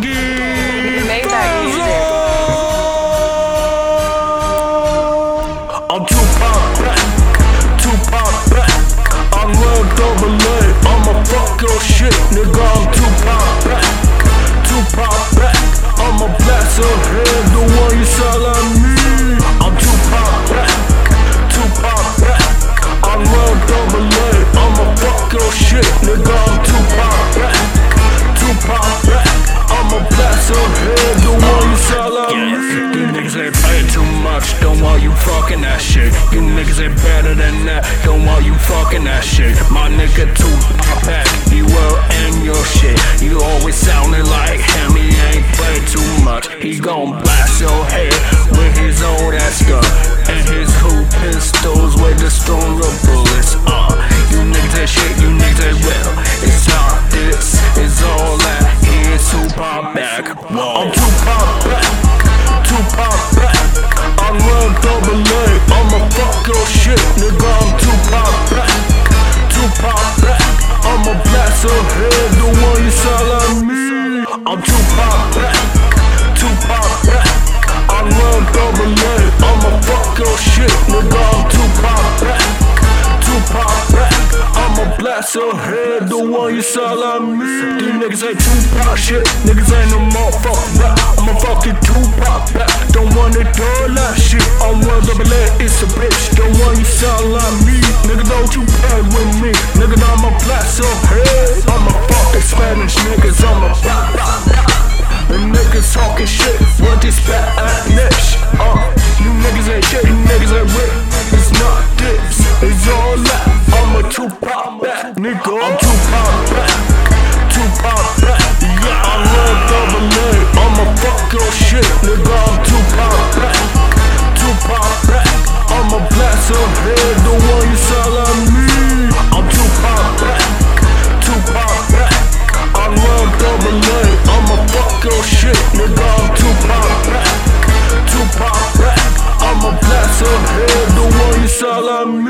Doogie. Say too much, don't want you fucking that shit. You niggas ain't better than that, don't want you fucking that shit. My nigga too bad, you will end your shit. You always sounded like him, he ain't play too much. He gon' blast your head with his old ass gun. And his hoop pistols with the stronger bullets. Uh, you niggas that shit, you niggas that will. It's not this, it's all that. Here's Tupac back. Whoa. I'm Tupac I'm Tupac. Tupac. I run double A. I'ma fuck your shit, nigga. I'm Tupac. Tupac. I'ma blast your head, the one you sound like me. These niggas ain't Tupac shit. Niggas ain't no motherfucker rap. I'm a fucking Tupac. Don't wanna do that shit. I'm one double A, it's a bitch. The one you sound like me. Nigga, don't you play with me. Nigga, I'ma blast your head. talking shit. Want this back at next? Uh, you niggas ain't shit, you niggas ain't rich. It's not this, it's all that. I'm a two pop back, nigga. I'm two pop back. I'm.